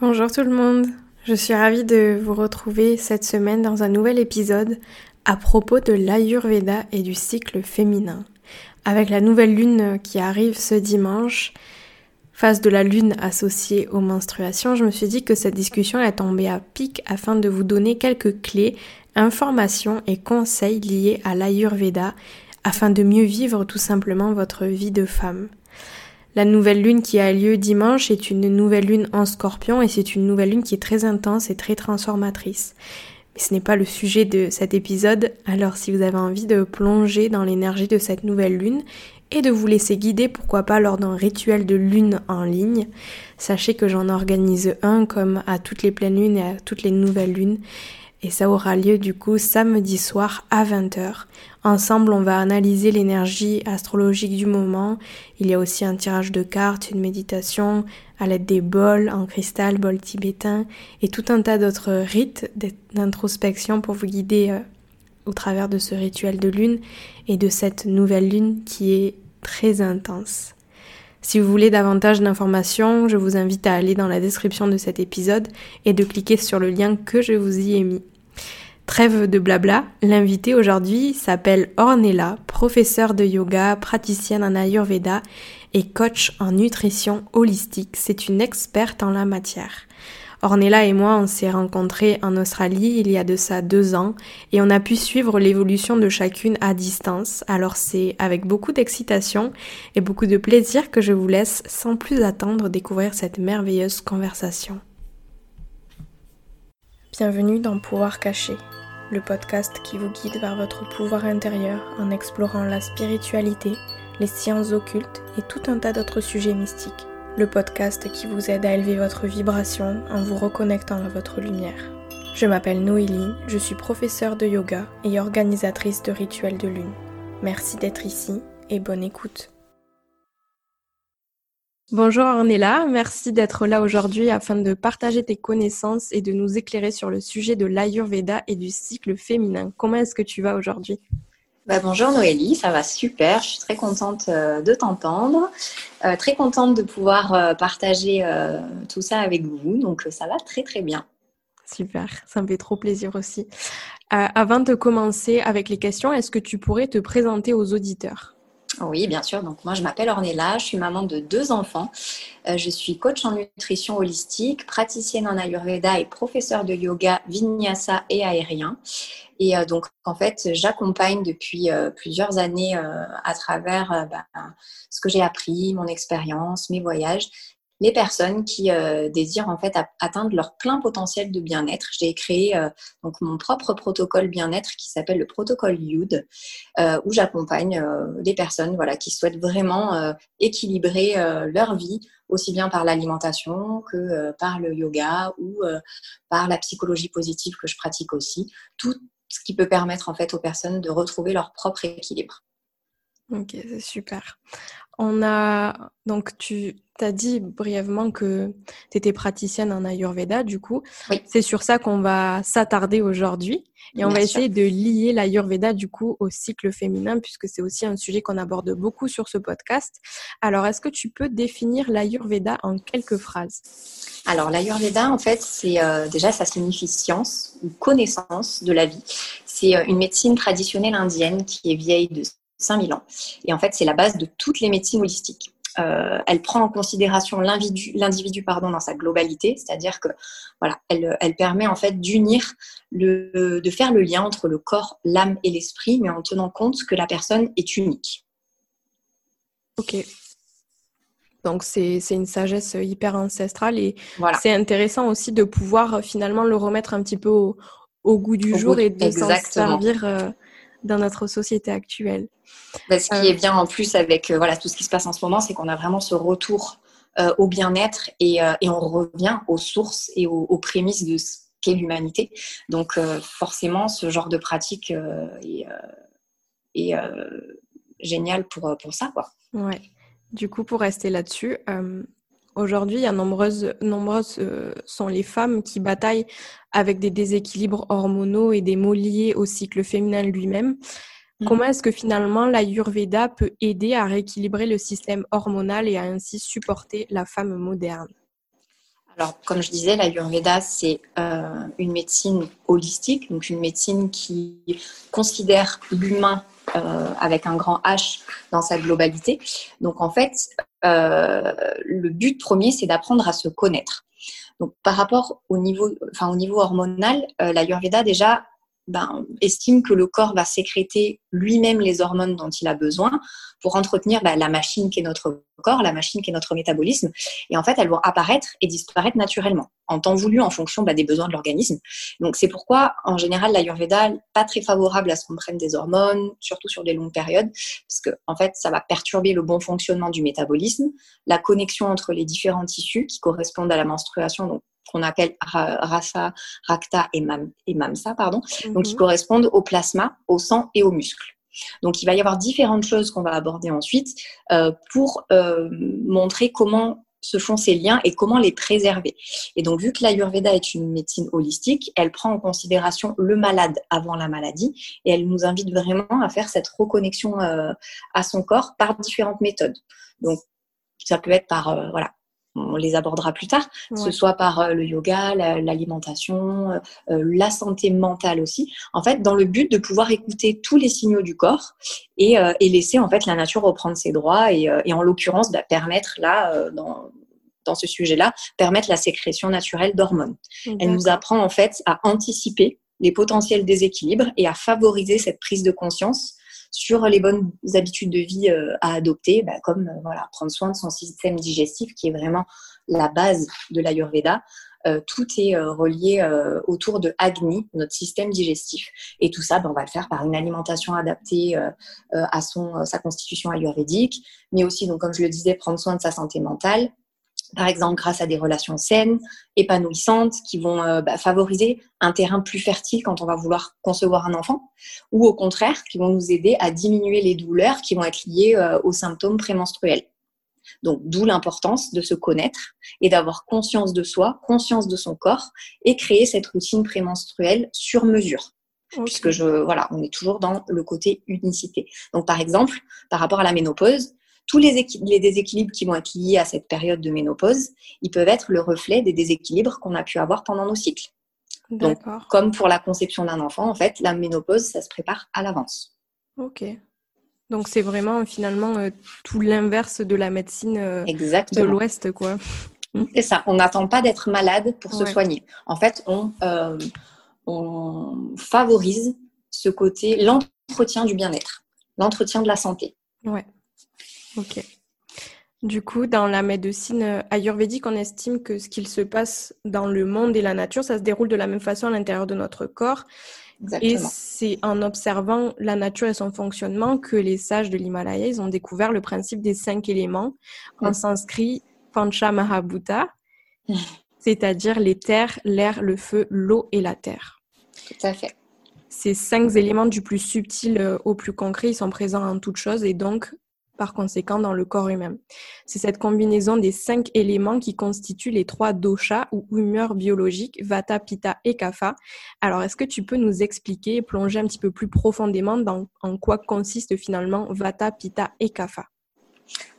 Bonjour tout le monde, je suis ravie de vous retrouver cette semaine dans un nouvel épisode à propos de l'Ayurveda et du cycle féminin. Avec la nouvelle lune qui arrive ce dimanche, phase de la lune associée aux menstruations, je me suis dit que cette discussion est tombée à pic afin de vous donner quelques clés, informations et conseils liés à l'Ayurveda afin de mieux vivre tout simplement votre vie de femme. La nouvelle lune qui a lieu dimanche est une nouvelle lune en scorpion et c'est une nouvelle lune qui est très intense et très transformatrice. Mais ce n'est pas le sujet de cet épisode, alors si vous avez envie de plonger dans l'énergie de cette nouvelle lune et de vous laisser guider, pourquoi pas lors d'un rituel de lune en ligne, sachez que j'en organise un comme à toutes les pleines lunes et à toutes les nouvelles lunes et ça aura lieu du coup samedi soir à 20h. Ensemble, on va analyser l'énergie astrologique du moment. Il y a aussi un tirage de cartes, une méditation à l'aide des bols en cristal, bols tibétains et tout un tas d'autres rites d'introspection pour vous guider euh, au travers de ce rituel de lune et de cette nouvelle lune qui est très intense. Si vous voulez davantage d'informations, je vous invite à aller dans la description de cet épisode et de cliquer sur le lien que je vous y ai mis. Trêve de blabla, l'invitée aujourd'hui s'appelle Ornella, professeure de yoga, praticienne en Ayurveda et coach en nutrition holistique. C'est une experte en la matière. Ornella et moi, on s'est rencontrés en Australie il y a de ça deux ans et on a pu suivre l'évolution de chacune à distance. Alors c'est avec beaucoup d'excitation et beaucoup de plaisir que je vous laisse sans plus attendre découvrir cette merveilleuse conversation. Bienvenue dans Pouvoir caché, le podcast qui vous guide vers votre pouvoir intérieur en explorant la spiritualité, les sciences occultes et tout un tas d'autres sujets mystiques. Le podcast qui vous aide à élever votre vibration en vous reconnectant à votre lumière. Je m'appelle Noélie, je suis professeure de yoga et organisatrice de rituels de lune. Merci d'être ici et bonne écoute. Bonjour Ornella, merci d'être là aujourd'hui afin de partager tes connaissances et de nous éclairer sur le sujet de l'Ayurveda et du cycle féminin. Comment est-ce que tu vas aujourd'hui? Bah, bonjour Noélie, ça va super. Je suis très contente euh, de t'entendre, euh, très contente de pouvoir euh, partager tout ça avec vous. Donc ça va très très bien. Super, ça me fait trop plaisir aussi. avant de commencer avec les questions, est-ce que tu pourrais te présenter aux auditeurs? Oui, bien sûr. Donc moi, je m'appelle Ornella, je suis maman de deux enfants. Euh, je suis coach en nutrition holistique, praticienne en Ayurveda et professeure de yoga, vinyasa et aérien. Et euh, donc, en fait, j'accompagne depuis euh, plusieurs années à travers bah, ce que j'ai appris, mon expérience, mes voyages, les personnes qui euh, désirent en fait atteindre leur plein potentiel de bien-être. J'ai créé euh, donc mon propre protocole bien-être qui s'appelle le protocole YUD, euh, où j'accompagne des personnes voilà qui souhaitent vraiment équilibrer leur vie aussi bien par l'alimentation que par le yoga ou par la psychologie positive que je pratique aussi. Tout ce qui peut permettre en fait aux personnes de retrouver leur propre équilibre. Ok, c'est super. On a donc tu as dit brièvement que tu étais praticienne en Ayurveda, du coup. C'est sur ça qu'on va s'attarder aujourd'hui. Et on va essayer de lier l'Ayurveda, du coup, au cycle féminin, puisque c'est aussi un sujet qu'on aborde beaucoup sur ce podcast. Alors, est-ce que tu peux définir l'Ayurveda en quelques phrases? Alors, l'Ayurveda, en fait, c'est euh, déjà, ça signifie science ou connaissance de la vie. C'est euh, une médecine traditionnelle indienne qui est vieille de 5000 ans. Et en fait, c'est la base de toutes les médecines holistiques. Euh, elle prend en considération l'individu pardon dans sa globalité, c'est-à-dire que voilà, elle, elle, permet en fait d'unir le, de faire le lien entre le corps, l'âme et l'esprit, mais en tenant compte que la personne est unique. Ok. Donc c'est une sagesse hyper ancestrale et c'est intéressant aussi de pouvoir finalement le remettre un petit peu au, goût du jour et de s'en servir euh, dans notre société actuelle. Bah, ce qui est bien en plus avec euh, voilà, tout ce qui se passe en ce moment, c'est qu'on a vraiment ce retour euh, au bien-être et, euh, et, on revient aux sources et aux, prémices de ce qu'est l'humanité. Donc forcément, ce genre de pratique est, est génial pour, pour ça. Quoi. Ouais. Du coup, pour rester là-dessus, Aujourd'hui, il y a nombreuses, nombreuses euh, sont les femmes qui bataillent avec des déséquilibres hormonaux et des maux liés au cycle féminin lui-même. Mmh. Comment est-ce que finalement l'Ayurveda peut aider à rééquilibrer le système hormonal et à ainsi supporter la femme moderne? Alors, comme je disais, l'Ayurveda, c'est euh, une médecine holistique, donc une médecine qui considère l'humain euh, avec un grand H dans sa globalité. Donc, en fait, euh, le but premier, c'est d'apprendre à se connaître. Donc, par rapport au niveau, enfin, au niveau hormonal, l'Ayurveda, déjà, ben, estime que le corps va sécréter lui-même les hormones dont il a besoin pour entretenir ben, la machine qui est notre corps, la machine qui est notre métabolisme. Et en fait, elles vont apparaître et disparaître naturellement, en temps voulu, en fonction ben, des besoins de l'organisme. Donc c'est pourquoi, en général, l'Ayurveda n'est pas très favorable à ce qu'on prenne des hormones, surtout sur des longues périodes, parce que en fait, ça va perturber le bon fonctionnement du métabolisme, la connexion entre les différents tissus qui correspondent à la menstruation, qu'on appelle rasa, rakta et, mamsa, pardon, donc qui mhm. correspondent au plasma, au sang et aux muscles. Donc il va y avoir différentes choses qu'on va aborder ensuite euh, pour euh, montrer comment se font ces liens et comment les préserver. Et donc, vu que l'Ayurveda est une médecine holistique, elle prend en considération le malade avant la maladie et elle nous invite vraiment à faire cette reconnexion euh, à son corps par différentes méthodes. Donc, ça peut être par voilà, on les abordera plus tard, que ce soit par euh, le yoga, l'alimentation, euh, euh, la santé mentale aussi. En fait, dans le but de pouvoir écouter tous les signaux du corps et, laisser en fait la nature reprendre ses droits et, en l'occurrence bah, permettre là dans dans ce sujet-là, permettre la sécrétion naturelle d'hormones. Elle nous apprend en fait à anticiper les potentiels déséquilibres et à favoriser cette prise de conscience sur les bonnes habitudes de vie euh, à adopter, bah, comme euh, voilà, prendre soin de son système digestif qui est vraiment la base de l'Ayurveda. Euh, tout est relié autour de Agni, notre système digestif. Et tout ça, bah, on va le faire par une alimentation adaptée à son, sa constitution ayurvédique, mais aussi, donc, comme je le disais, prendre soin de sa santé mentale, par exemple grâce à des relations saines, épanouissantes, qui vont euh, bah, favoriser un terrain plus fertile quand on va vouloir concevoir un enfant, ou au contraire, qui vont nous aider à diminuer les douleurs qui vont être liées euh, aux symptômes prémenstruels. Donc, d'où l'importance de se connaître et d'avoir conscience de soi, conscience de son corps et créer cette routine prémenstruelle sur mesure. Puisque je, voilà, on est toujours dans le côté unicité. Donc, par exemple, par rapport à la ménopause, tous les, déséquilibres qui vont être liés à cette période de ménopause, ils peuvent être le reflet des déséquilibres qu'on a pu avoir pendant nos cycles. Donc, comme pour la conception d'un enfant, en fait, la ménopause, ça se prépare à l'avance. Ok. Donc, c'est vraiment finalement euh, tout l'inverse de la médecine euh, de l'Ouest, quoi. C'est ça. On n'attend pas d'être malade pour se soigner. En fait, on, euh, on favorise ce côté, l'entretien du bien-être, l'entretien de la santé. Ouais. Ok. Du coup, dans la médecine euh, ayurvédique, on estime que ce qu'il se passe dans le monde et la nature, ça se déroule de la même façon à l'intérieur de notre corps. Exactement. Et c'est en observant la nature et son fonctionnement que les sages de l'Himalaya, ont découvert le principe des cinq éléments, en sanskrit Pancha Mahabhuta, c'est-à-dire les terres, l'air, le feu, l'eau et la terre. Tout à fait. Ces cinq éléments du plus subtil euh, au plus concret, ils sont présents en toute chose et donc par conséquent dans le corps humain. C'est cette combinaison des cinq éléments qui constituent les trois doshas ou humeurs biologiques, Vata, Pitta et Kapha. Alors, est-ce que tu peux nous expliquer et plonger un petit peu plus profondément dans en quoi consiste finalement Vata, Pitta et Kapha?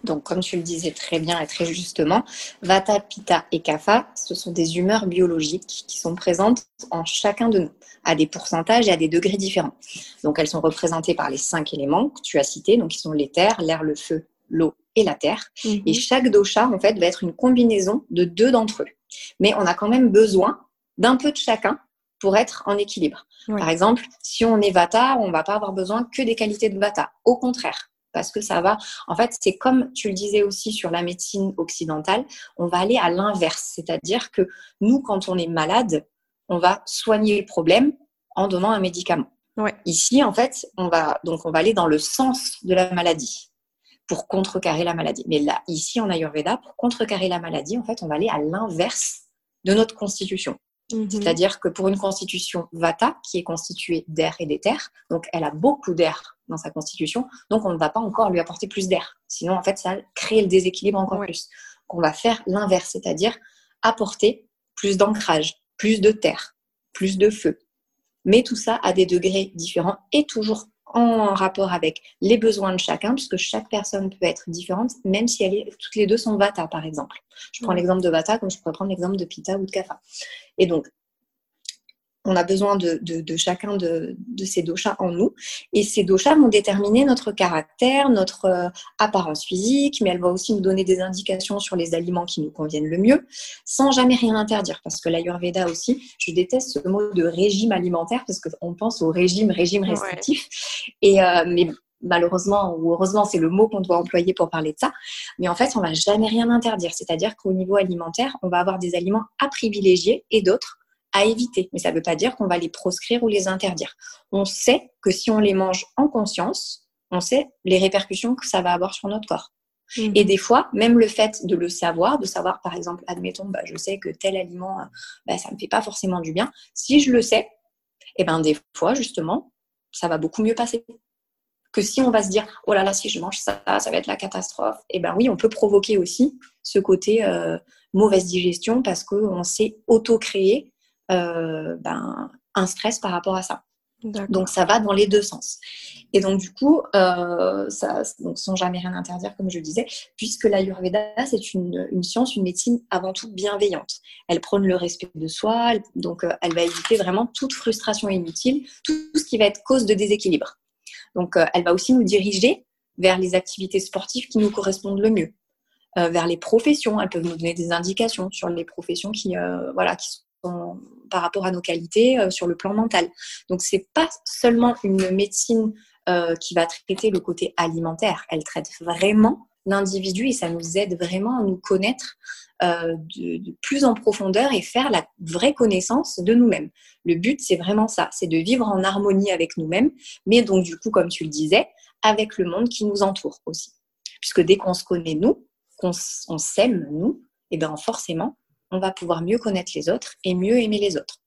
Donc, comme tu le disais très bien et très justement, Vata, Pitta et Kapha, ce sont des humeurs biologiques qui sont présentes en chacun de nous, à des pourcentages et à des degrés différents. Donc, elles sont représentées par les cinq éléments que tu as cités, donc qui sont les terres, l'air, le feu, l'eau et la terre. Mhm. Et chaque dosha, en fait, va être une combinaison de deux d'entre eux. Mais on a quand même besoin d'un peu de chacun pour être en équilibre. Par exemple, si on est Vata, on ne va pas avoir besoin que des qualités de Vata. Au contraire, parce que ça va. En fait, c'est comme tu le disais aussi sur la médecine occidentale, on va aller à l'inverse. C'est-à-dire que nous, quand on est malade, on va soigner le problème en donnant un médicament. Ici, en fait, on va donc on va aller dans le sens de la maladie pour contrecarrer la maladie. Mais là, ici en Ayurveda, pour contrecarrer la maladie, en fait, on va aller à l'inverse de notre constitution. Mhm. C'est-à-dire que pour une constitution Vata, qui est constituée d'air et d'éther, donc elle a beaucoup d'air dans sa constitution, donc on ne va pas encore lui apporter plus d'air. Sinon, en fait, ça crée le déséquilibre encore plus. Donc on va faire l'inverse, c'est-à-dire apporter plus d'ancrage, plus de terre, plus de feu. Mais tout ça à des degrés différents et toujours en rapport avec les besoins de chacun, puisque chaque personne peut être différente, même si elle est, toutes les deux sont Vata, par exemple. Je prends l'exemple de Vata comme je pourrais prendre l'exemple de Pitta ou de Kapha. Et donc, on a besoin de, chacun de, ces doshas en nous. Et ces doshas vont déterminer notre caractère, notre euh, apparence physique, mais elle va aussi nous donner des indications sur les aliments qui nous conviennent le mieux, sans jamais rien interdire. Parce que l'Ayurveda aussi, je déteste ce mot de régime alimentaire, parce qu'on pense au régime, régime restrictif. Et, euh, mais malheureusement ou heureusement, c'est le mot qu'on doit employer pour parler de ça. Mais en fait, on va jamais rien interdire. C'est-à-dire qu'au niveau alimentaire, on va avoir des aliments à privilégier et d'autres à éviter. Mais ça ne veut pas dire qu'on va les proscrire ou les interdire. On sait que si on les mange en conscience, on sait les répercussions que ça va avoir sur notre corps. Mhm. Et des fois, même le fait de le savoir, de savoir par exemple, admettons, bah, je sais que tel aliment, bah, ça ne me fait pas forcément du bien. Si je le sais, et eh ben des fois, justement, ça va beaucoup mieux passer. Que si on va se dire, oh là là, si je mange ça, ça va être la catastrophe. Et eh ben oui, on peut provoquer aussi ce côté euh, mauvaise digestion parce qu'on s'est auto-créé euh, ben, un stress par rapport à ça. Donc ça va dans les deux sens. Et donc du coup, euh, ça, donc sans jamais rien interdire, comme je disais, puisque l'Ayurveda, c'est une, une, science, une médecine avant tout bienveillante. Elle prône le respect de soi, donc euh, elle va éviter vraiment toute frustration inutile, tout ce qui va être cause de déséquilibre. Donc elle va aussi nous diriger vers les activités sportives qui nous correspondent le mieux, vers les professions. Elle peut nous donner des indications sur les professions qui, voilà, qui sont par rapport à nos qualités euh, sur le plan mental. Donc c'est pas seulement une médecine euh, qui va traiter le côté alimentaire, elle traite vraiment l'individu et ça nous aide vraiment à nous connaître euh, de, plus en profondeur et faire la vraie connaissance de nous-mêmes. Le but, c'est vraiment ça, c'est de vivre en harmonie avec nous-mêmes, mais donc du coup, comme tu le disais, avec le monde qui nous entoure aussi. Puisque dès qu'on se connaît nous, qu'on s'aime nous, et eh bien forcément, on va pouvoir mieux connaître les autres et mieux aimer les autres.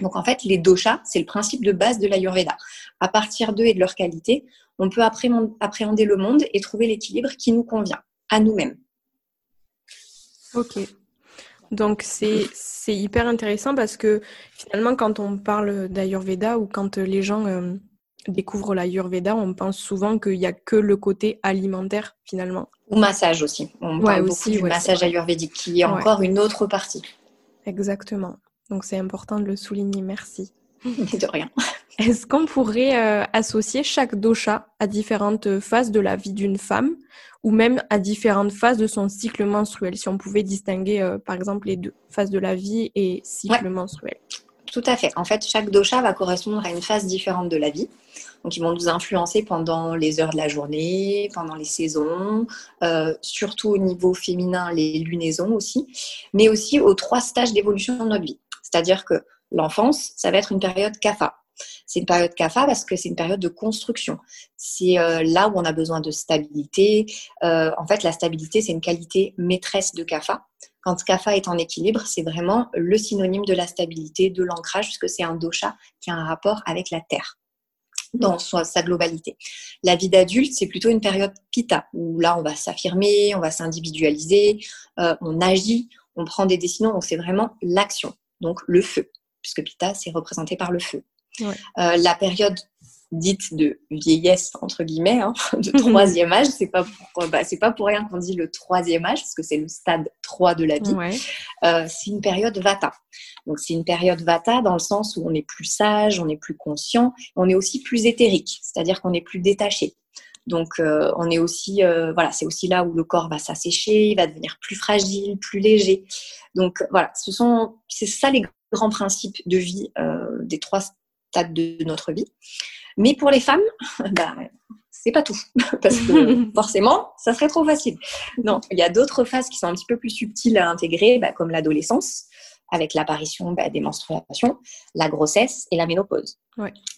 Donc en fait, les doshas, c'est le principe de base de l'Ayurveda. À partir d'eux et de leur qualité, on peut appréhender le monde et trouver l'équilibre qui nous convient, à nous-mêmes. Ok. Donc c'est hyper intéressant parce que finalement, quand on parle d'Ayurveda ou quand les gens euh, découvre l'Ayurveda, on pense souvent qu'il n'y a que le côté alimentaire finalement. Ou massage aussi. On parle aussi, beaucoup du massage ayurvédique qui est encore une autre partie. Exactement. Donc c'est important de le souligner. Merci. de rien. Est-ce qu'on pourrait euh, associer chaque dosha à différentes phases de la vie d'une femme ou même à différentes phases de son cycle menstruel? Si on pouvait distinguer euh, par exemple les deux phases de la vie et cycle menstruel. Tout à fait. En fait, chaque dosha va correspondre à une phase différente de la vie. Donc, ils vont nous influencer pendant les heures de la journée, pendant les saisons, euh, surtout au niveau féminin, les lunaisons aussi, mais aussi aux trois stages d'évolution de notre vie. C'est-à-dire que l'enfance, ça va être une période kapha. C'est une période kapha parce que c'est une période de construction. C'est euh, là où on a besoin de stabilité. Euh, en fait, la stabilité, c'est une qualité maîtresse de kapha. Quand kapha est en équilibre, c'est vraiment le synonyme de la stabilité, de l'ancrage, puisque c'est un dosha qui a un rapport avec la terre dans sa globalité. La vie d'adulte, c'est plutôt une période pita, où là, on va s'affirmer, on va s'individualiser, euh, on agit, on prend des décisions, donc c'est vraiment l'action, donc le feu, puisque pita, c'est représenté par le feu. Euh, la période dite de vieillesse entre guillemets, hein, de troisième âge. C'est pas pour, bah, c'est pas pour rien qu'on dit le troisième âge parce que c'est le stade 3 de la vie. Euh, c'est une période vata. Donc c'est une période vata dans le sens où on est plus sage, on est plus conscient, on est aussi plus éthérique, c'est-à-dire qu'on est plus détaché. Donc euh, on est aussi euh, voilà, c'est aussi là où le corps va s'assécher, il va devenir plus fragile, plus léger. Donc voilà, ce sont c'est ça les grands principes de vie des trois stades de notre vie. Mais pour les femmes, bah, c'est pas tout. Parce que forcément, ça serait trop facile. Non, il y a d'autres phases qui sont un petit peu plus subtiles à intégrer, bah, comme l'adolescence, avec l'apparition bah, des menstruations, la grossesse et la ménopause.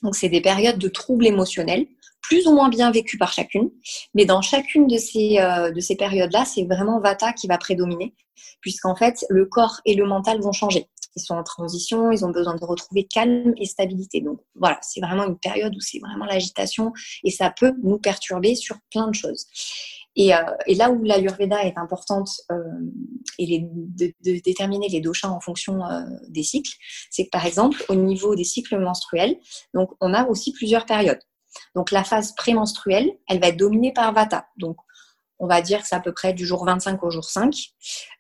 Donc, c'est des périodes de troubles émotionnels, plus ou moins bien vécues par chacune. Mais dans chacune de ces, euh, de ces périodes-là, c'est vraiment Vata qui va prédominer, puisqu'en fait, le corps et le mental vont changer ils sont en transition, ils ont besoin de retrouver calme et stabilité. Donc voilà, c'est vraiment une période où c'est vraiment l'agitation et ça peut nous perturber sur plein de choses. Et, euh, là où l'Ayurveda est importante euh, et de, déterminer les doshas en fonction euh, des cycles, c'est que par exemple au niveau des cycles menstruels, donc on a aussi plusieurs périodes. Donc la phase prémenstruelle, elle va être dominée par Vata. Donc on va dire que c'est à peu près du jour 25 au jour 5.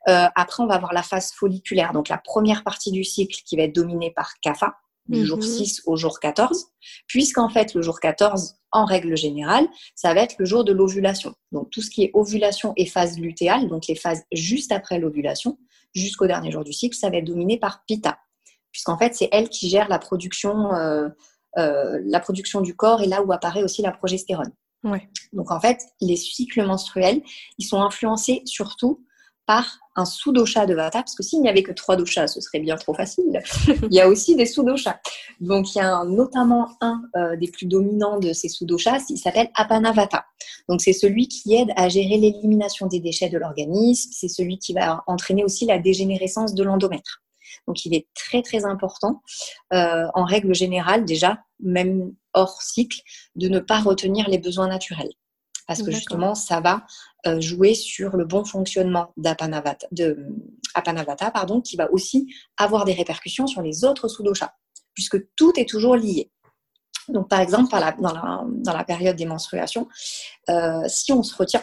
Euh, après, on va avoir la phase folliculaire, donc la première partie du cycle qui va être dominée par Kapha, du jour 6 mhm. au jour 14, puisqu'en fait, le jour 14, en règle générale, ça va être le jour de l'ovulation. Donc, tout ce qui est ovulation et phase lutéale, donc les phases juste après l'ovulation, jusqu'au dernier jour du cycle, ça va être dominé par Pitta, puisqu'en fait, c'est elle qui gère la production, euh, euh, la production du corps et là où apparaît aussi la progestérone. Donc, en fait, les cycles menstruels, ils sont influencés surtout par un sous-dosha de Vata, parce que s'il n'y avait que trois doshas, ce serait bien trop facile. il y a aussi des sous-doshas. Donc, il y a notamment un euh, des plus dominants de ces sous-doshas, il s'appelle Apanavata. Donc, c'est celui qui aide à gérer l'élimination des déchets de l'organisme, c'est celui qui va entraîner aussi la dégénérescence de l'endomètre. Donc, il est très, très important, euh, en règle générale, déjà, même hors cycle, de ne pas retenir les besoins naturels parce que justement, ça va euh, jouer sur le bon fonctionnement d'Apanavata, de Apanavata, pardon, qui va aussi avoir des répercussions sur les autres sous-doshas, puisque tout est toujours lié. Donc, par exemple, dans, la, période des menstruations, euh, si on se retient,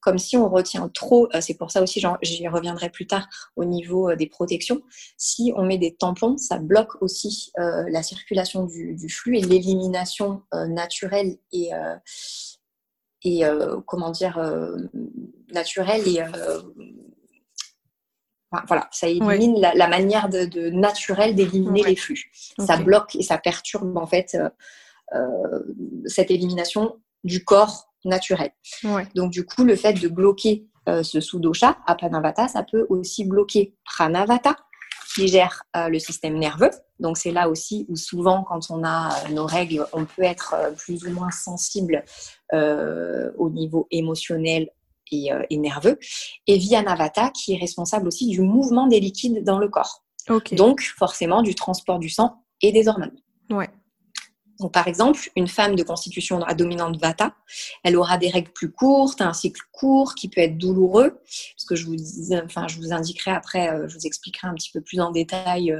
comme si on retient trop, euh, c'est pour ça aussi, j'y reviendrai plus tard au niveau des protections, si on met des tampons, ça bloque aussi la circulation du, du flux et l'élimination naturelle et et euh, comment dire euh, naturel et euh, voilà, ça élimine la, manière de, naturelle d'éliminer les flux. Ça bloque et ça perturbe en fait cette élimination du corps naturel. Donc du coup, le fait de bloquer ce sous-dosha, Apanavata, ça peut aussi bloquer Pranavata, qui gère le système nerveux. Donc c'est là aussi où souvent, quand on a nos règles, on peut être plus ou moins sensible euh, au niveau émotionnel et, euh, et, nerveux, et Navata qui est responsable aussi du mouvement des liquides dans le corps. Donc, forcément, du transport du sang et des hormones. Ouais. Donc, par exemple, une femme de constitution dominante Vata, elle aura des règles plus courtes, un cycle court qui peut être douloureux, parce que je vous, enfin, je vous indiquerai après, euh, je vous expliquerai un petit peu plus en détail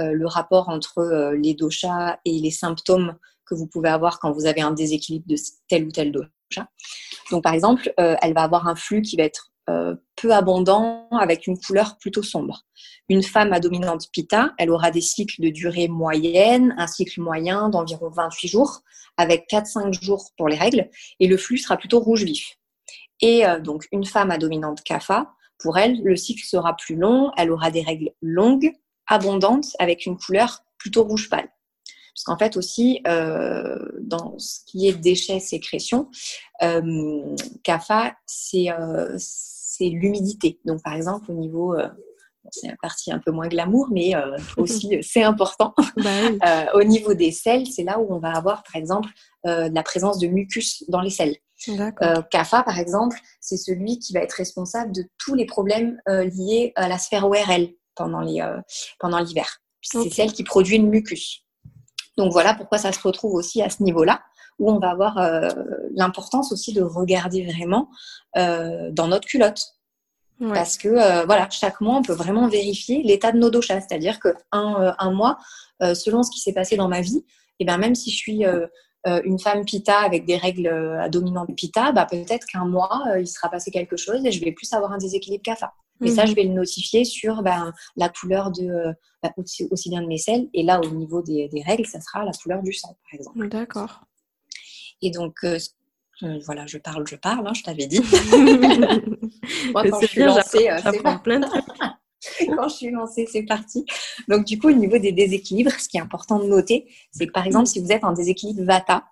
le rapport entre les doshas et les symptômes que vous pouvez avoir quand vous avez un déséquilibre de tel ou tel dosha. Donc, par exemple, euh, elle va avoir un flux qui va être euh, peu abondant avec une couleur plutôt sombre. Une femme à dominante Pitta, elle aura des cycles de durée moyenne, un cycle moyen d'environ 28 jours, avec 4-5 jours pour les règles, et le flux sera plutôt rouge vif. Et euh, donc, une femme à dominante Kapha, pour elle, le cycle sera plus long, elle aura des règles longues, abondantes, avec une couleur plutôt rouge pâle. Parce qu'en fait aussi, euh, dans ce qui est déchets, sécrétions, CAFA, euh, c'est l'humidité. Donc par exemple, au niveau c'est une partie un peu moins glamour, mais aussi c'est important. Bah au niveau des selles, c'est là où on va avoir, par exemple, la présence de mucus dans les selles. CAFA, par exemple, c'est celui qui va être responsable de tous les problèmes liés à la sphère ORL pendant l'hiver. pendant C'est celle qui produit le mucus. Donc voilà pourquoi ça se retrouve aussi à ce niveau-là, où on va avoir euh, l'importance aussi de regarder vraiment euh, dans notre culotte. Parce que euh, voilà, chaque mois, on peut vraiment vérifier l'état de nos doshas. C'est-à-dire qu'un un mois, selon ce qui s'est passé dans ma vie, et eh bien même si je suis une femme pita avec des règles à dominante pita, bah, peut-être qu'un mois, il sera passé quelque chose et je vais plus avoir un déséquilibre kapha. Mais ça, je mhm. vais le notifier sur ben, la couleur de, ben, aussi, bien de mes selles. Et là, au niveau des, règles, ça sera la couleur du sang, par exemple. D'accord. Et donc, euh, euh, voilà, je parle, je parle, hein, je t'avais dit. Moi, quand je suis lancée, c'est plein de quand je suis lancée, c'est parti. Donc, du coup, au niveau des déséquilibres, ce qui est important de noter, c'est que par exemple, si vous êtes en déséquilibre Vata,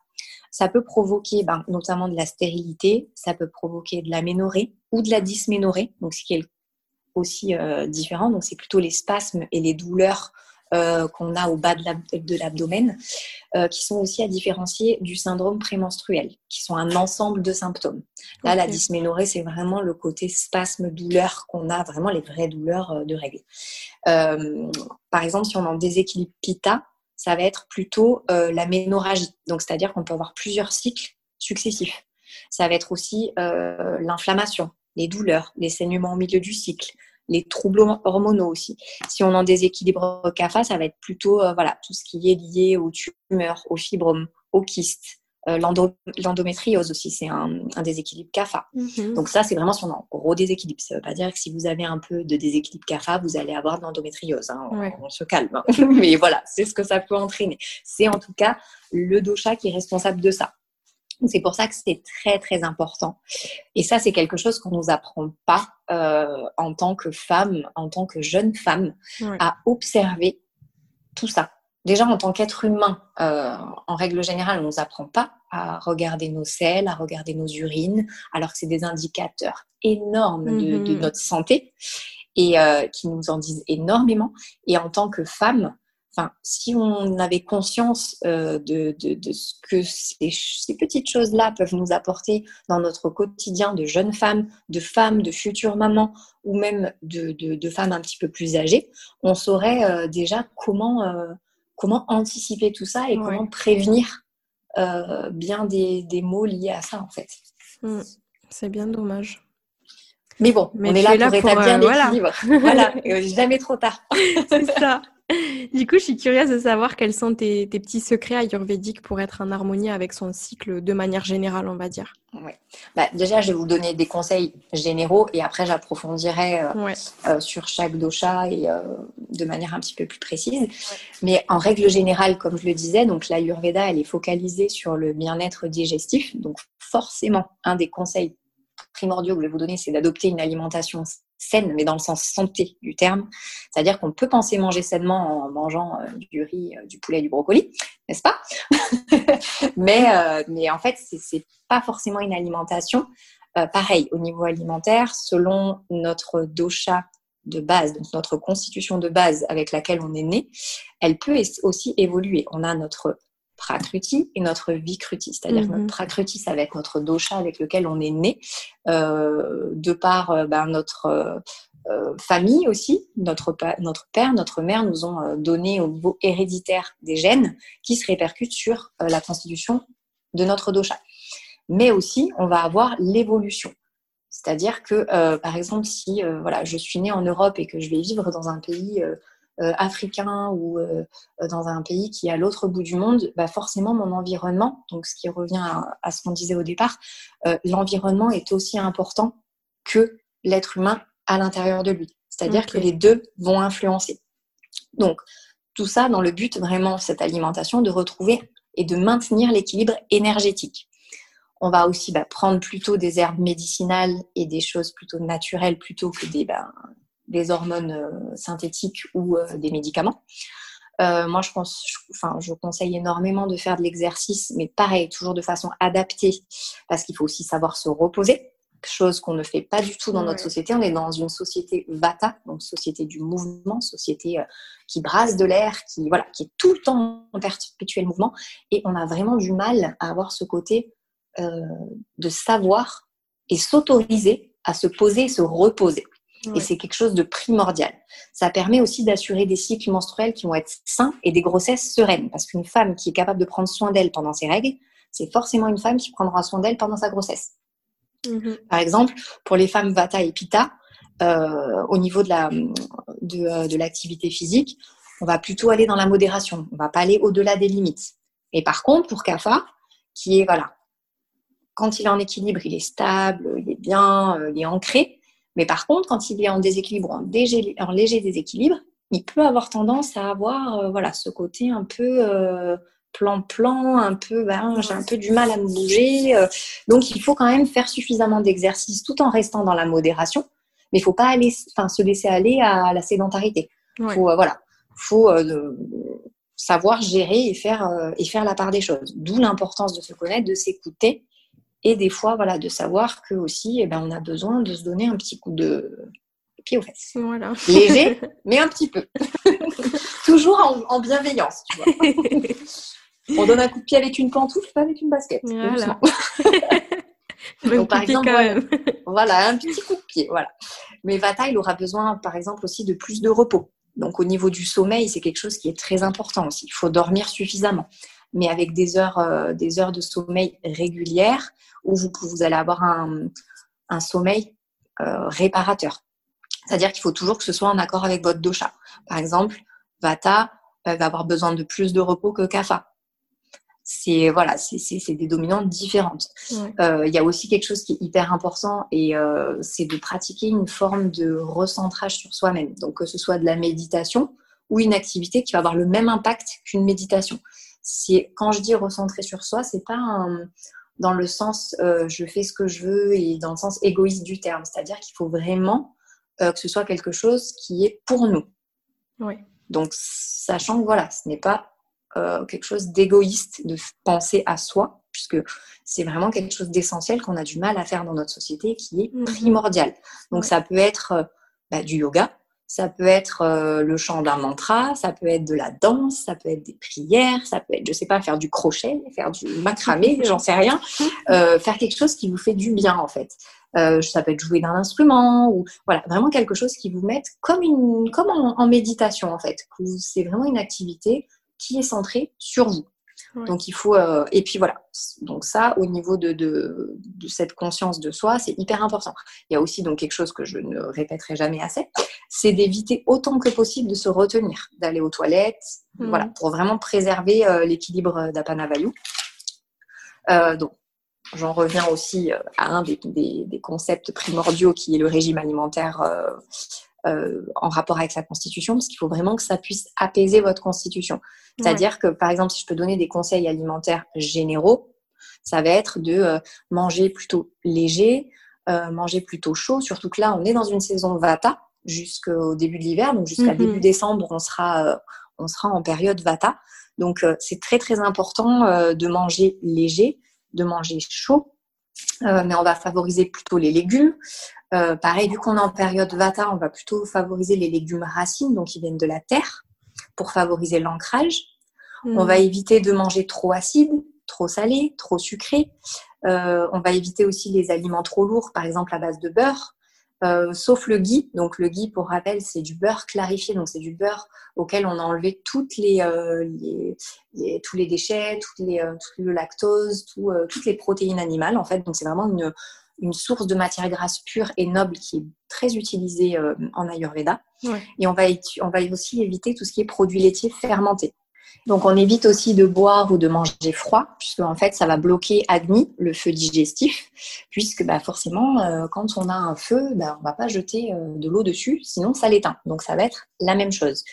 ça peut provoquer ben, notamment de la stérilité, ça peut provoquer de la ménorrhée ou de la dysménorrhée, donc ce qui est aussi euh, différents. Donc, c'est plutôt les spasmes et les douleurs euh, qu'on a au bas de l'abdomen, euh, qui sont aussi à différencier du syndrome prémenstruel, qui sont un ensemble de symptômes. Là, la dysménorrhée, c'est vraiment le côté spasme-douleur qu'on a, vraiment les vraies douleurs de règles. par exemple, si on en déséquilibre pita, ça va être plutôt la ménorragie. Donc, c'est-à-dire qu'on peut avoir plusieurs cycles successifs. Ça va être aussi l'inflammation, les douleurs, les saignements au milieu du cycle, les troubles hormonaux aussi. Si on en déséquilibre CAFA, ça va être plutôt euh, voilà, tout ce qui est lié aux tumeurs, aux fibromes, aux kystes, Euh, l'endométriose aussi, c'est un, déséquilibre CAFA. Mhm. Donc ça, c'est vraiment son gros déséquilibre. Ça ne veut pas dire que si vous avez un peu de déséquilibre CAFA, vous allez avoir de l'endométriose. Hein. On, se calme. Hein. Mais voilà, c'est ce que ça peut entraîner. C'est en tout cas le dosha qui est responsable de ça. C'est pour ça que c'est très très important. Et ça, c'est quelque chose qu'on nous apprend pas euh, en tant que femme, en tant que jeune femme, à observer tout ça. Déjà, en tant qu'être humain, euh, en règle générale, on ne nous apprend pas à regarder nos selles, à regarder nos urines, alors que c'est des indicateurs énormes de, mm-hmm. notre santé et euh, qui nous en disent énormément. Et en tant que femme, enfin, si on avait conscience euh, de, ce que ces, petites choses-là peuvent nous apporter dans notre quotidien de jeunes femmes, de femmes, de futures mamans ou même de, femmes un petit peu plus âgées, on saurait déjà comment comment anticiper tout ça et comment prévenir euh, bien des, des, mots liés à ça en fait. Hmm. C'est bien dommage. Mais bon, on est là, pour rétablir euh, l'équilibre. Voilà, voilà. jamais trop tard. C'est ça. Du coup, je suis curieuse de savoir quels sont tes, petits secrets ayurvédiques pour être en harmonie avec son cycle de manière générale, on va dire. Ouais. Bah, déjà, je vais vous donner des conseils généraux et après, j'approfondirai euh, euh, sur chaque dosha et euh, de manière un petit peu plus précise. Mais en règle générale, comme je le disais, donc l'ayurveda, elle est focalisée sur le bien-être digestif. Donc, forcément, un des conseils primordiaux que je vais vous donner, c'est d'adopter une alimentation saine, mais dans le sens santé du terme. C'est-à-dire qu'on peut penser manger sainement en mangeant euh, du riz, euh, du poulet, du brocoli, n'est-ce pas? Mais, euh, mais en fait, c'est pas forcément une alimentation. pareil, au niveau alimentaire, selon notre dosha de base, notre constitution de base avec laquelle on est né, elle peut aussi évoluer. On a notre prakruti et notre vikruti, c'est-à-dire notre mhm. prakruti, c'est avec notre dosha avec lequel on est né, euh, de par euh, ben, notre euh, famille aussi, notre, notre père, notre mère nous ont donné au niveau héréditaire des gènes qui se répercutent sur la constitution de notre dosha. Mais aussi, on va avoir l'évolution. C'est-à-dire que, par exemple, si voilà, je suis née en Europe et que je vais vivre dans un pays africain ou euh, dans un pays qui est à l'autre bout du monde, bah forcément mon environnement, donc ce qui revient à, ce qu'on disait au départ, euh, l'environnement est aussi important que l'être humain à l'intérieur de lui. C'est-à-dire que les deux vont influencer. Donc, tout ça dans le but vraiment, cette alimentation, de retrouver et de maintenir l'équilibre énergétique. On va aussi bah, prendre plutôt des herbes médicinales et des choses plutôt naturelles plutôt que des, bah, des hormones euh, synthétiques ou euh, des médicaments. Euh, moi, je, pense, enfin, je conseille énormément de faire de l'exercice, mais pareil, toujours de façon adaptée, parce qu'il faut aussi savoir se reposer, chose qu'on ne fait pas du tout dans notre société. On est dans une société vata, donc société du mouvement, société qui brasse de l'air, qui voilà, qui est tout le temps en perpétuel mouvement, et on a vraiment du mal à avoir ce côté de savoir et s'autoriser à se poser et se reposer. Et c'est quelque chose de primordial. Ça permet aussi d'assurer des cycles menstruels qui vont être sains et des grossesses sereines. Parce qu'une femme qui est capable de prendre soin d'elle pendant ses règles, c'est forcément une femme qui prendra soin d'elle pendant sa grossesse. Mhm. Par exemple, pour les femmes Vata et Pitta, euh, au niveau de, la, de, euh, de l'activité physique, on va plutôt aller dans la modération. On va pas aller au-delà des limites. Et par contre, pour Kapha, qui est, voilà, quand il est en équilibre, il est stable, il est bien, euh, il est ancré. Mais par contre, quand il est en déséquilibre, en, en léger déséquilibre, il peut avoir tendance à avoir euh, voilà, ce côté un peu euh, plan-plan, un peu, ben, j'ai un peu du mal à me bouger. Euh. donc, il faut quand même faire suffisamment d'exercices tout en restant dans la modération. Mais il ne faut pas aller, se laisser aller à la sédentarité. Il faut, voilà, faut savoir gérer et faire, et faire la part des choses. D'où l'importance de se connaître, de s'écouter et des fois, voilà, de savoir que aussi, eh ben, on a besoin de se donner un petit coup de pied aux fesses. Voilà. Léger, mais un petit peu. Toujours en, bienveillance, tu vois. on donne un coup de pied avec une pantoufle, pas avec une basket. Voilà. Donc, par exemple, voilà, un petit coup de pied, voilà. Mais Vata, il aura besoin, par exemple, aussi de plus de repos. Donc, au niveau du sommeil, c'est quelque chose qui est très important aussi. Il faut dormir suffisamment, mais avec des heures, euh, des heures de sommeil régulières où vous, vous allez avoir un, un sommeil euh, réparateur. C'est-à-dire qu'il faut toujours que ce soit en accord avec votre dosha. Par exemple, Vata va avoir besoin de plus de repos que Kapha. c'est voilà, c'est des dominantes différentes. Il y a aussi quelque chose qui est hyper important et c'est de pratiquer une forme de recentrage sur soi-même. Donc que ce soit de la méditation ou une activité qui va avoir le même impact qu'une méditation. Quand je dis recentrer sur soi, c'est pas dans le sens je fais ce que je veux et dans le sens égoïste du terme. C'est-à-dire qu'il faut vraiment que ce soit quelque chose qui est pour nous. Donc, sachant que voilà, ce n'est pas euh, quelque chose d'égoïste de penser à soi, puisque c'est vraiment quelque chose d'essentiel qu'on a du mal à faire dans notre société, qui est mhm. primordial. Donc, ça peut être euh, bah, du yoga, ça peut être euh, le chant d'un mantra, ça peut être de la danse, ça peut être des prières, ça peut être, je sais pas, faire du crochet, faire du macramé, j'en sais rien, faire quelque chose qui vous fait du bien en fait. Euh, ça peut être jouer d'un instrument ou voilà, vraiment quelque chose qui vous mette comme, une, comme en, méditation en fait. C'est vraiment une activité qui est centrée sur vous. Donc il faut euh, et puis voilà. Donc ça au niveau de, de, de cette conscience de soi, c'est hyper important. Il y a aussi donc quelque chose que je ne répéterai jamais assez, c'est d'éviter autant que possible de se retenir, d'aller aux toilettes, mmh. voilà, pour vraiment préserver euh, l'équilibre d'Apanavayu. Euh, donc J'en reviens aussi à un des, concepts primordiaux qui est le régime alimentaire euh, euh, en rapport avec sa constitution, parce qu'il faut vraiment que ça puisse apaiser votre constitution. C'est-à-dire que, par exemple, si je peux donner des conseils alimentaires généraux, ça va être de manger plutôt léger, manger plutôt chaud, surtout que là, on est dans une saison Vata jusqu'au début de l'hiver, donc jusqu'à mhm. début décembre, on sera, on sera en période Vata. Donc, c'est très, très important de manger léger de manger chaud, euh, mais on va favoriser plutôt les légumes. Euh, pareil, vu qu'on est en période Vata, on va plutôt favoriser les légumes racines, donc qui viennent de la terre, pour favoriser l'ancrage. On va hmm. éviter de manger trop acide, trop salé, trop sucré. Euh, on va éviter aussi les aliments trop lourds, par exemple à base de beurre. Euh, sauf le ghee. Donc le ghee, pour rappel, c'est du beurre clarifié. Donc c'est du beurre auquel on a enlevé toutes les, euh, tous les déchets, toutes les, euh, tout le lactose, toutes les protéines animales en fait. Donc c'est vraiment une, une, source de matière grasse pure et noble qui est très utilisée en Ayurveda. Et on va, on va aussi éviter tout ce qui est produits laitiers fermentés. Donc on évite aussi de boire ou de manger froid, puisque en fait ça va bloquer Agni, le feu digestif, puisque bah, forcément euh, quand on a un feu, bah, on va pas jeter euh, de l'eau dessus, sinon ça l'éteint. Donc ça va être la même chose.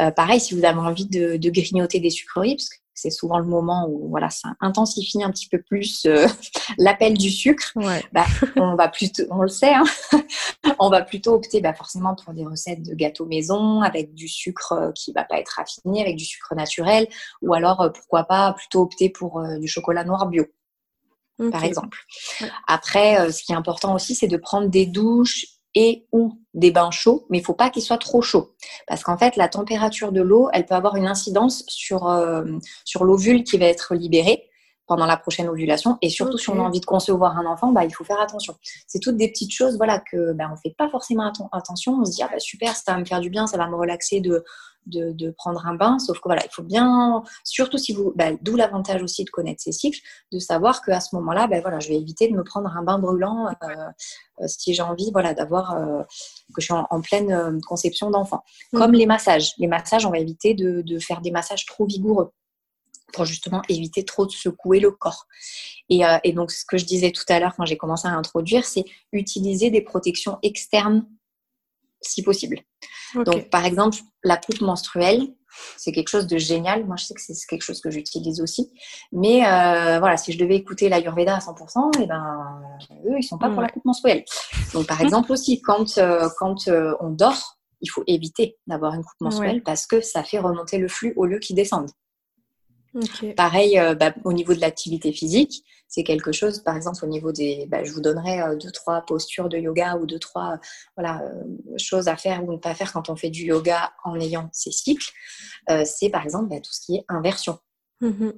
Euh, pareil, si vous avez envie de, de grignoter des sucreries, parce que c'est souvent le moment où voilà, ça intensifie un petit peu plus euh, l'appel du sucre. Bah, on va plutôt, on le sait, hein, on va plutôt opter bah, forcément pour des recettes de gâteaux maison avec du sucre euh, qui va pas être raffiné, avec du sucre naturel, ou alors euh, pourquoi pas plutôt opter pour du chocolat noir bio. Par exemple. Après, ce qui est important aussi, c'est de prendre des douches et ou des bains chauds, mais il faut pas qu'ils soient trop chauds. Parce qu'en fait, la température de l'eau, elle peut avoir une incidence sur, euh, sur l'ovule qui va être libéré pendant la prochaine ovulation. Et surtout, si on a envie de concevoir un enfant, bah, il faut faire attention. C'est toutes des petites choses voilà, que bah, on ne fait pas forcément attention. On se dit, ah, bah, super, ça va me faire du bien, ça va me relaxer de, de, prendre un bain. Sauf que voilà, il faut bien, surtout si vous, bah, d'où l'avantage aussi de connaître ces cycles, de savoir qu'à ce moment-là, bah, voilà, je vais éviter de me prendre un bain brûlant euh, euh, si j'ai envie, voilà, d'avoir euh, que je suis en, pleine conception d'enfant. Mmh. Comme les massages. Les massages, on va éviter de, de faire des massages trop vigoureux pour justement éviter trop de secouer le corps. Et, et, donc, ce que je disais tout à l'heure quand j'ai commencé à introduire, c'est utiliser des protections externes si possible. Donc, par exemple, la coupe menstruelle, c'est quelque chose de génial. Moi, je sais que c'est quelque chose que j'utilise aussi. Mais euh, voilà, si je devais écouter l'Ayurveda à 100%, et eh ben, eux, ils sont pas pour la coupe menstruelle. Donc, par exemple aussi, quand, euh, quand euh, on dort, il faut éviter d'avoir une coupe menstruelle parce que ça fait remonter le flux au lieu qu'il descende. Pareil, euh, bah, au niveau de l'activité physique, c'est quelque chose, par exemple, au niveau des. Bah, je vous donnerai euh, deux, trois postures de yoga ou deux, trois voilà, euh, choses à faire ou ne pas faire quand on fait du yoga en ayant ces cycles. c'est par exemple bah, tout ce qui est inversion. Mm-hmm.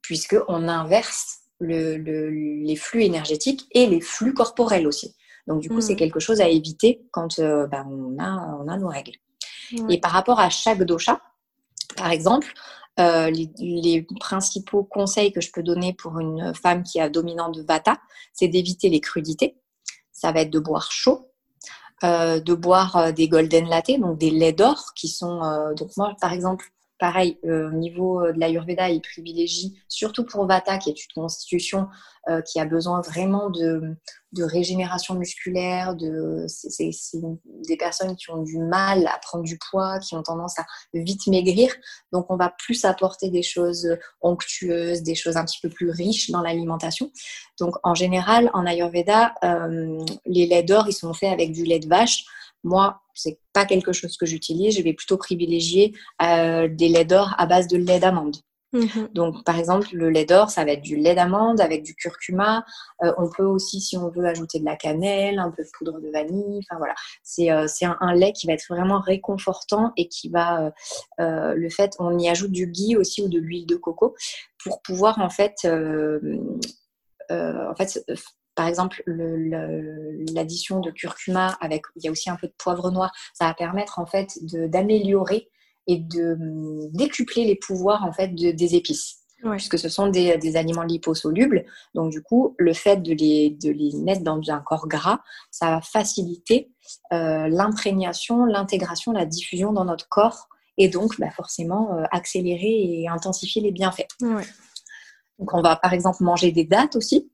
Puisqu'on inverse le, les flux énergétiques et les flux corporels aussi. Donc, du coup, c'est mm. quelque chose à éviter quand on, a, on a nos règles. Et par rapport à chaque dosha, par exemple, euh, les, principaux conseils que je peux donner pour une femme qui a dominant de Vata, c'est d'éviter les crudités. Ça va être de boire chaud, euh, de boire euh, des golden latte, donc des laits d'or qui sont. donc moi, par exemple, pareil, au niveau de l'Ayurveda, il privilégie, surtout pour Vata, qui est une constitution qui a besoin vraiment de, de régénération musculaire, de, c'est, des personnes qui ont du mal à prendre du poids, qui ont tendance à vite maigrir. Donc, on va plus apporter des choses onctueuses, des choses un petit peu plus riches dans l'alimentation. Donc, en général, en Ayurveda, euh, les laits d'or, ils sont faits avec du lait de vache. Moi, c'est pas quelque chose que j'utilise. Je vais plutôt privilégier euh, des laits d'or à base de lait d'amande. Mhm. Donc, par exemple, le lait d'or, ça va être du lait d'amande avec du curcuma. Euh, on peut aussi, si on veut, ajouter de la cannelle, un peu de poudre de vanille. Enfin voilà, c'est euh, un, lait qui va être vraiment réconfortant et qui va, euh, le fait, on y ajoute du ghee aussi ou de l'huile de coco pour pouvoir en fait, en fait par exemple, l'addition de curcuma avec, il y a aussi un peu de poivre noir, ça va permettre en fait d'améliorer et de hum, décupler les pouvoirs en fait des épices. puisque ce sont des, aliments liposolubles. Donc, du coup, le fait de les, de les mettre dans un corps gras, ça va faciliter euh, l'imprégnation, l'intégration, la diffusion dans notre corps et donc bah, forcément euh, accélérer et intensifier les bienfaits. Donc, on va par exemple manger des dattes aussi.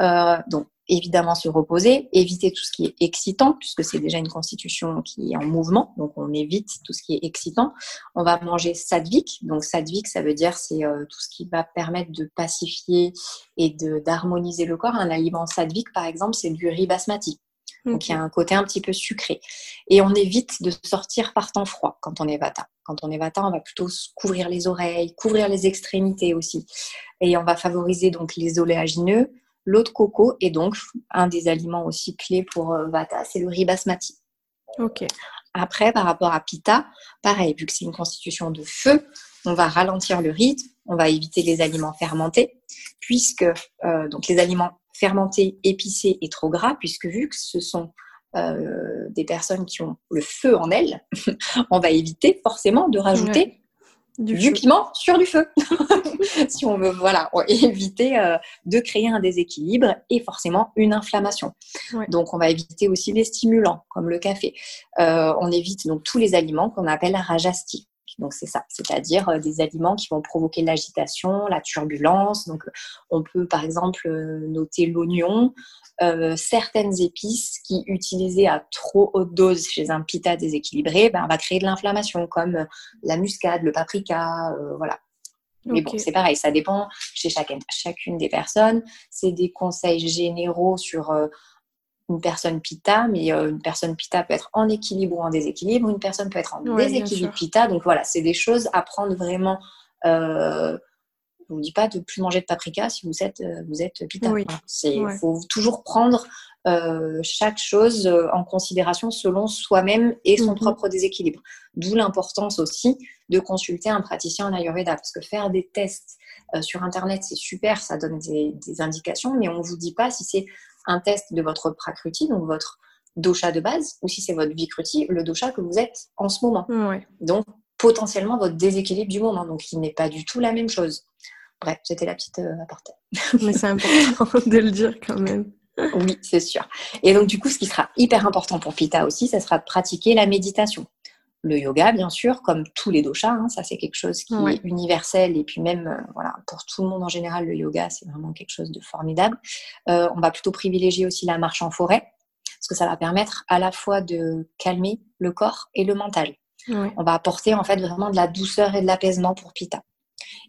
Euh, donc, évidemment se reposer, éviter tout ce qui est excitant, puisque c'est déjà une constitution qui est en mouvement, donc on évite tout ce qui est excitant. On va manger sadvik, donc sadvik, ça veut dire c'est euh, tout ce qui va permettre de pacifier et d'harmoniser le corps. Un aliment sadvik, par exemple, c'est du riz basmati. Donc il y a un côté un petit peu sucré. Et on évite de sortir par temps froid quand on est vata. Quand on est vata, on va plutôt couvrir les oreilles, couvrir les extrémités aussi. Et on va favoriser donc les oléagineux, L'eau de coco est donc un des aliments aussi clés pour euh, Vata, c'est le riz basmati. Ok. Après, par rapport à Pitta, pareil, vu que c'est une constitution de feu, on va ralentir le rythme, on va éviter les aliments fermentés, puisque euh, donc les aliments fermentés, épicés et trop gras, puisque vu que ce sont euh, des personnes qui ont le feu en elles, on va éviter forcément de rajouter du, piment sur du feu. si on veut voilà, éviter euh, de créer un déséquilibre et forcément une inflammation. Donc on va éviter aussi les stimulants comme le café. Euh, on évite donc tous les aliments qu'on appelle rajastiques. Donc c'est ça, c'est-à-dire euh, des aliments qui vont provoquer l'agitation, la turbulence. Donc on peut par exemple noter l'oignon, euh, certaines épices qui, utilisées à trop haute dose chez un pita déséquilibré, ben, va créer de l'inflammation, comme euh, la muscade, le paprika, euh, voilà. Mais bon, c'est pareil, ça dépend chez chacune, chacune des personnes. C'est des conseils généraux sur une personne pita, mais une personne pita peut être en équilibre ou en déséquilibre. Une personne peut être en déséquilibre pita. Donc voilà, c'est des choses à prendre vraiment je vous dis pas de plus manger de paprika si vous êtes, euh, vous êtes pita. Il faut toujours prendre euh, chaque chose euh, en considération selon soi-même et son mhm. propre déséquilibre. D'où l'importance aussi de consulter un praticien en Ayurveda, parce que faire des tests sur Internet, c'est super, ça donne des, indications, mais on ne vous dit pas si c'est un test de votre prakruti, donc votre dosha de base, ou si c'est votre vikruti, le dosha que vous êtes en ce moment. Donc, potentiellement votre déséquilibre du moment. Donc, il n'est pas du tout la même chose. Bref, c'était la petite euh, aparté. Mais c'est important de le dire quand même. Oui, c'est sûr. Et donc, du coup, ce qui sera hyper important pour Pita aussi, ça sera de pratiquer la méditation. Le yoga, bien sûr, comme tous les doshas, hein, ça c'est quelque chose qui est universel et puis même, euh, voilà, pour tout le monde en général, le yoga c'est vraiment quelque chose de formidable. Euh, on va plutôt privilégier aussi la marche en forêt parce que ça va permettre à la fois de calmer le corps et le mental. On va apporter en fait vraiment de la douceur et de l'apaisement pour Pita.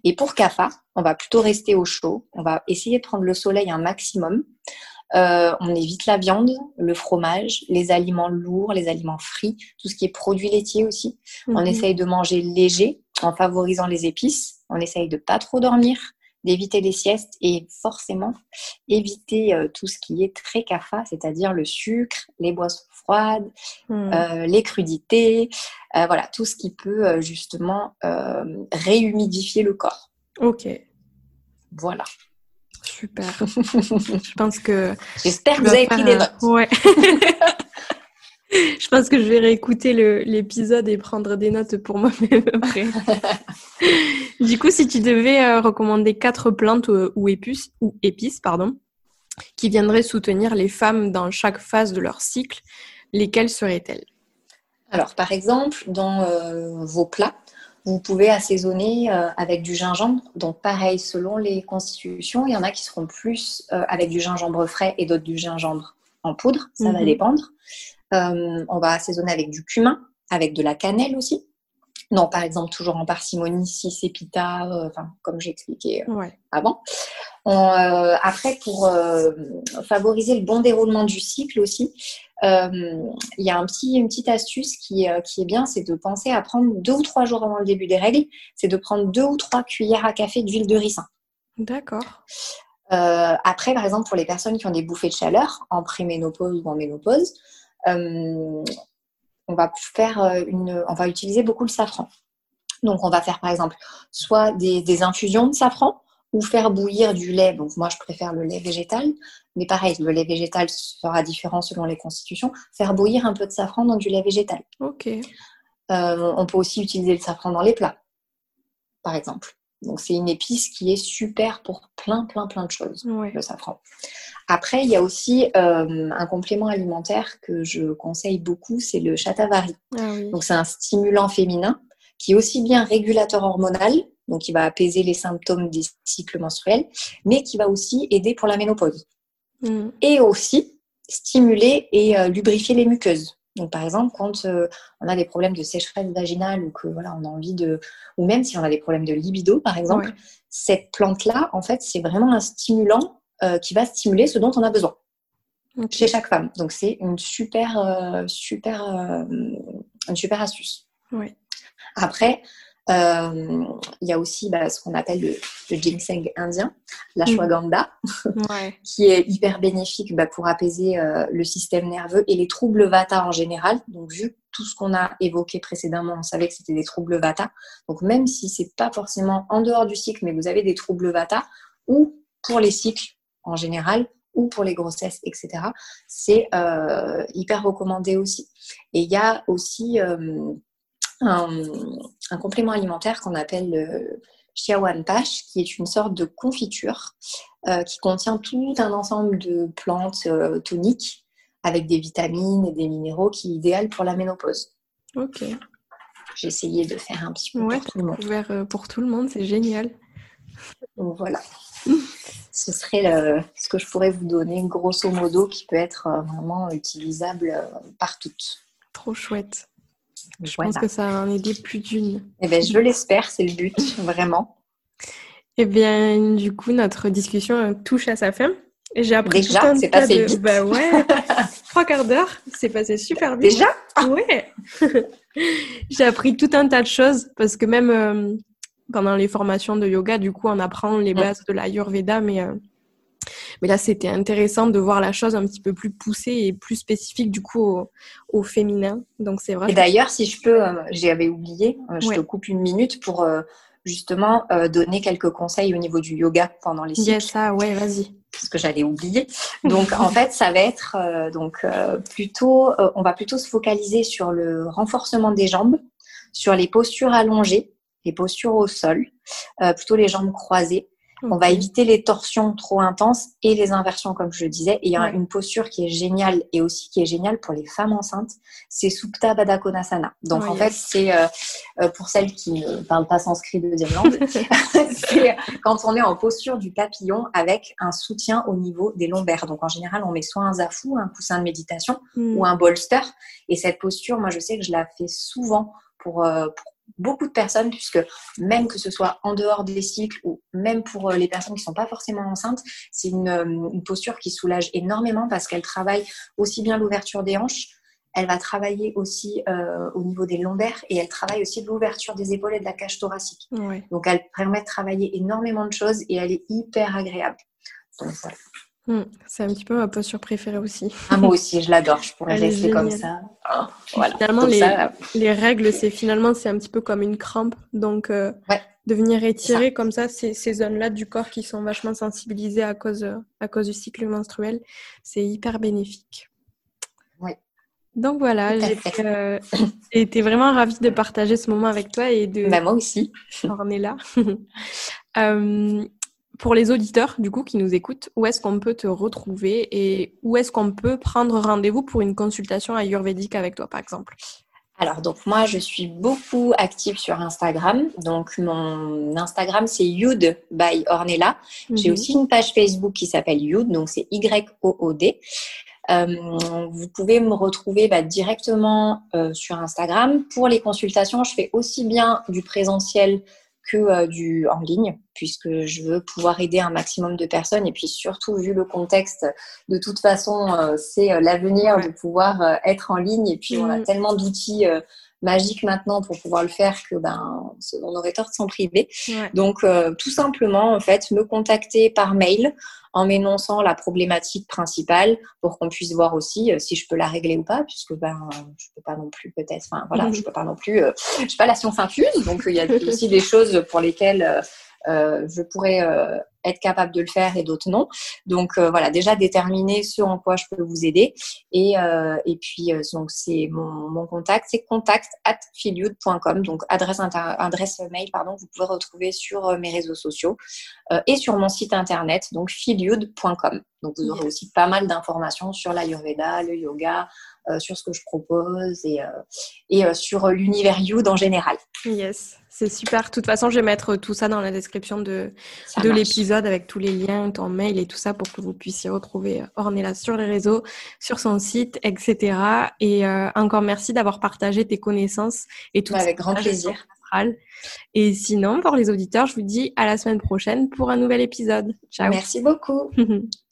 Et pour CAFA, on va plutôt rester au chaud. On va essayer de prendre le soleil un maximum. Euh, on évite la viande, le fromage, les aliments lourds, les aliments frits, tout ce qui est produits laitiers aussi. On mhm. essaye de manger léger en favorisant les épices. On essaye de pas trop dormir, d'éviter les siestes et forcément éviter euh, tout ce qui est très CAFA, c'est-à-dire le sucre, les boissons froides, hmm. euh, les crudités, voilà, tout ce qui peut justement réhumidifier le corps. Ok. Voilà. Super. Je pense que. J'espère que vous avez pris des notes. Ouais. je pense que je vais réécouter l'épisode et prendre des notes pour moi-même après. du coup, si tu devais euh, recommander quatre plantes euh, ou, épices, ou épices pardon, qui viendraient soutenir les femmes dans chaque phase de leur cycle, lesquelles seraient-elles? Alors, par exemple, dans euh, vos plats, Vous pouvez assaisonner avec du gingembre. Donc pareil, selon les constitutions, il y en a qui seront plus avec du gingembre frais et d'autres du gingembre en poudre. Ça va mhm. dépendre. on va assaisonner avec du cumin, avec de la cannelle aussi. Non, par exemple, toujours en parcimonie, si c'est pita, euh, enfin, comme j'ai expliqué euh, avant. Euh, après, pour favoriser le bon déroulement du cycle aussi, il y a un petit, une petite astuce qui, qui est bien, c'est de penser à prendre deux ou trois jours avant le début des règles, c'est de prendre deux ou trois cuillères à café d'huile de ricin. D'accord. après, par exemple, pour les personnes qui ont des bouffées de chaleur, en préménopause ou en ménopause, on va faire euh, une, on va utiliser beaucoup le safran. Donc, on va faire par exemple soit des, infusions de safran ou faire bouillir du lait. Donc, moi, je préfère le lait végétal, mais pareil, le lait végétal sera différent selon les constitutions. Faire bouillir un peu de safran dans du lait végétal. Ok. Euh, on peut aussi utiliser le safran dans les plats, par exemple. Donc, c'est une épice qui est super pour plein, plein, plein de choses, le safran. Après, il y a aussi euh, un complément alimentaire que je conseille beaucoup, c'est le chatavari. Ah donc, c'est un stimulant féminin qui est aussi bien régulateur hormonal, donc qui va apaiser les symptômes des cycles menstruels, mais qui va aussi aider pour la ménopause. Mm. Et aussi stimuler et euh, lubrifier les muqueuses. Donc, par exemple, quand euh, on a des problèmes de sécheresse vaginale ou que voilà, on a envie de, ou même si on a des problèmes de libido, par exemple, cette plante-là, en fait, c'est vraiment un stimulant euh, qui va stimuler ce dont on a besoin chez chaque femme. Donc c'est une super, euh, super, une super astuce. Après, il y a aussi bah, ce qu'on appelle le, ginseng indien, l'ashwagandha, qui est hyper bénéfique bah, pour apaiser le système nerveux et les troubles vata en général. Donc, vu tout ce qu'on a évoqué précédemment, on savait que c'était des troubles vata. Donc, même si c'est pas forcément en dehors du cycle, mais vous avez des troubles vata, ou pour les cycles, en général ou pour les grossesses, etc. C'est euh, hyper recommandé aussi. Et il y a aussi euh, un, complément alimentaire qu'on appelle le Xiaowan Pash, qui est une sorte de confiture euh, qui contient tout un ensemble de plantes toniques avec des vitamines et des minéraux qui est idéal pour la ménopause. Ok. J'ai essayé de faire un petit peu pour tout le monde. pour tout le monde, c'est génial. Donc voilà. ce serait ce que je pourrais vous donner, grosso modo, qui peut être euh, vraiment utilisable euh, par toutes. Trop chouette. Je pense que ça va en aider plus d'une. Eh bien, je l'espère, c'est le but, vraiment. Eh bien, du coup, notre discussion euh, touche à sa fin. J'ai appris Déjà, c'est passé vite. Bah ouais, trois quarts d'heure, c'est passé super vite. Déjà Ouais. j'ai appris tout un tas de choses parce que même pendant les formations de yoga, du coup, on apprend les mm. bases de l'Ayurveda, mais, euh, mais là, c'était intéressant de voir la chose un petit peu plus poussée et plus spécifique, du coup, au, féminin. Donc, c'est vrai. Et d'ailleurs, si je peux, euh, j'avais oublié, euh, je te coupe une minute pour justement donner quelques conseils au niveau du yoga pendant les cycles. Yes, ça, ouais, vas-y. Parce que j'allais oublier. Donc, en fait, ça va être donc plutôt, on va plutôt se focaliser sur le renforcement des jambes, sur les postures allongées les postures au sol, euh, plutôt les jambes croisées. On va éviter les torsions trop intenses et les inversions, comme je le disais. Et il y a une posture qui est géniale et aussi qui est géniale pour les femmes enceintes, c'est Supta Baddha Konasana. Donc en fait, c'est euh, euh, pour celles qui ne parlent pas sanskrit de deuxième langue, c'est quand on est en posture du papillon avec un soutien au niveau des lombaires. Donc en général, on met soit un zafou, un coussin de méditation hmm. ou un bolster. Et cette posture, moi je sais que je la fais souvent pour, pour beaucoup de personnes, puisque même que ce soit en dehors des cycles ou même pour euh, les personnes qui ne sont pas forcément enceintes, c'est euh, une, posture qui soulage énormément parce qu'elle travaille aussi bien l'ouverture des hanches, elle va travailler aussi euh, au niveau des lombaires et elle travaille aussi l'ouverture des épaules et de la cage thoracique. Donc elle permet de travailler énormément de choses et elle est hyper agréable. Donc voilà. Hmm, c'est un petit peu ma posture préférée aussi. Ah, moi aussi, je l'adore. Je pourrais rester comme ça. Oh, finalement, les, règles, c'est finalement c'est un petit peu comme une crampe. Donc, euh, de venir étirer comme ça ces, ces zones-là du corps qui sont vachement sensibilisées à cause, à cause du cycle menstruel, c'est hyper bénéfique. Oui. Donc voilà, j'ai euh, été vraiment ravie de partager ce moment avec toi et de. Bah, moi aussi. On est là. euh, pour les auditeurs, du coup, qui nous écoutent, où est-ce qu'on peut te retrouver et où est-ce qu'on peut prendre rendez-vous pour une consultation ayurvédique avec toi, par exemple? Alors, donc moi, je suis beaucoup active sur Instagram. Donc, mon Instagram, c'est Youd by Ornella. J'ai mhm. aussi une page Facebook qui s'appelle Youd, donc c'est Y-O-O-D. Euh, vous pouvez me retrouver bah, directement euh, sur Instagram. Pour les consultations, je fais aussi bien du présentiel que euh, du en ligne, puisque je veux pouvoir aider un maximum de personnes. Et puis surtout, vu le contexte, de toute façon, euh, c'est euh, l'avenir de pouvoir être en ligne. Et puis, on a mm. tellement d'outils magiques maintenant pour pouvoir le faire que ben, on aurait tort de s'en priver. Donc, tout simplement, en fait, me contacter par mail en m'énonçant la problématique principale pour qu'on puisse voir aussi euh, si je peux la régler ou pas, puisque ben je peux pas non plus peut-être, enfin voilà, je peux pas non plus, euh, je suis pas la science infuse, donc il y a aussi des choses pour lesquelles euh, euh, je pourrais euh, être capable de le faire et d'autres non. Donc euh, voilà, déjà déterminer ce en quoi je peux vous aider. Et, et puis donc c'est mon, mon, contact, c'est contact at donc adresse, adresse mail pardon, vous pouvez retrouver sur mes réseaux sociaux et sur mon site internet, donc filiud.com. Donc vous aurez aussi pas mal d'informations sur l'ayurveda, le yoga, sur ce que je propose et, et sur l'univers Yud en général. Yes. C'est super. De toute façon, je vais mettre tout ça dans la description de, de l'épisode avec tous les liens, ton mail et tout ça pour que vous puissiez retrouver euh, Ornella sur les réseaux, sur son site, etc. Et euh, encore merci d'avoir partagé tes connaissances et tout ça. Avec grand plaisir. Et sinon, pour les auditeurs, je vous dis à la semaine prochaine pour un nouvel épisode. Ciao. Merci beaucoup.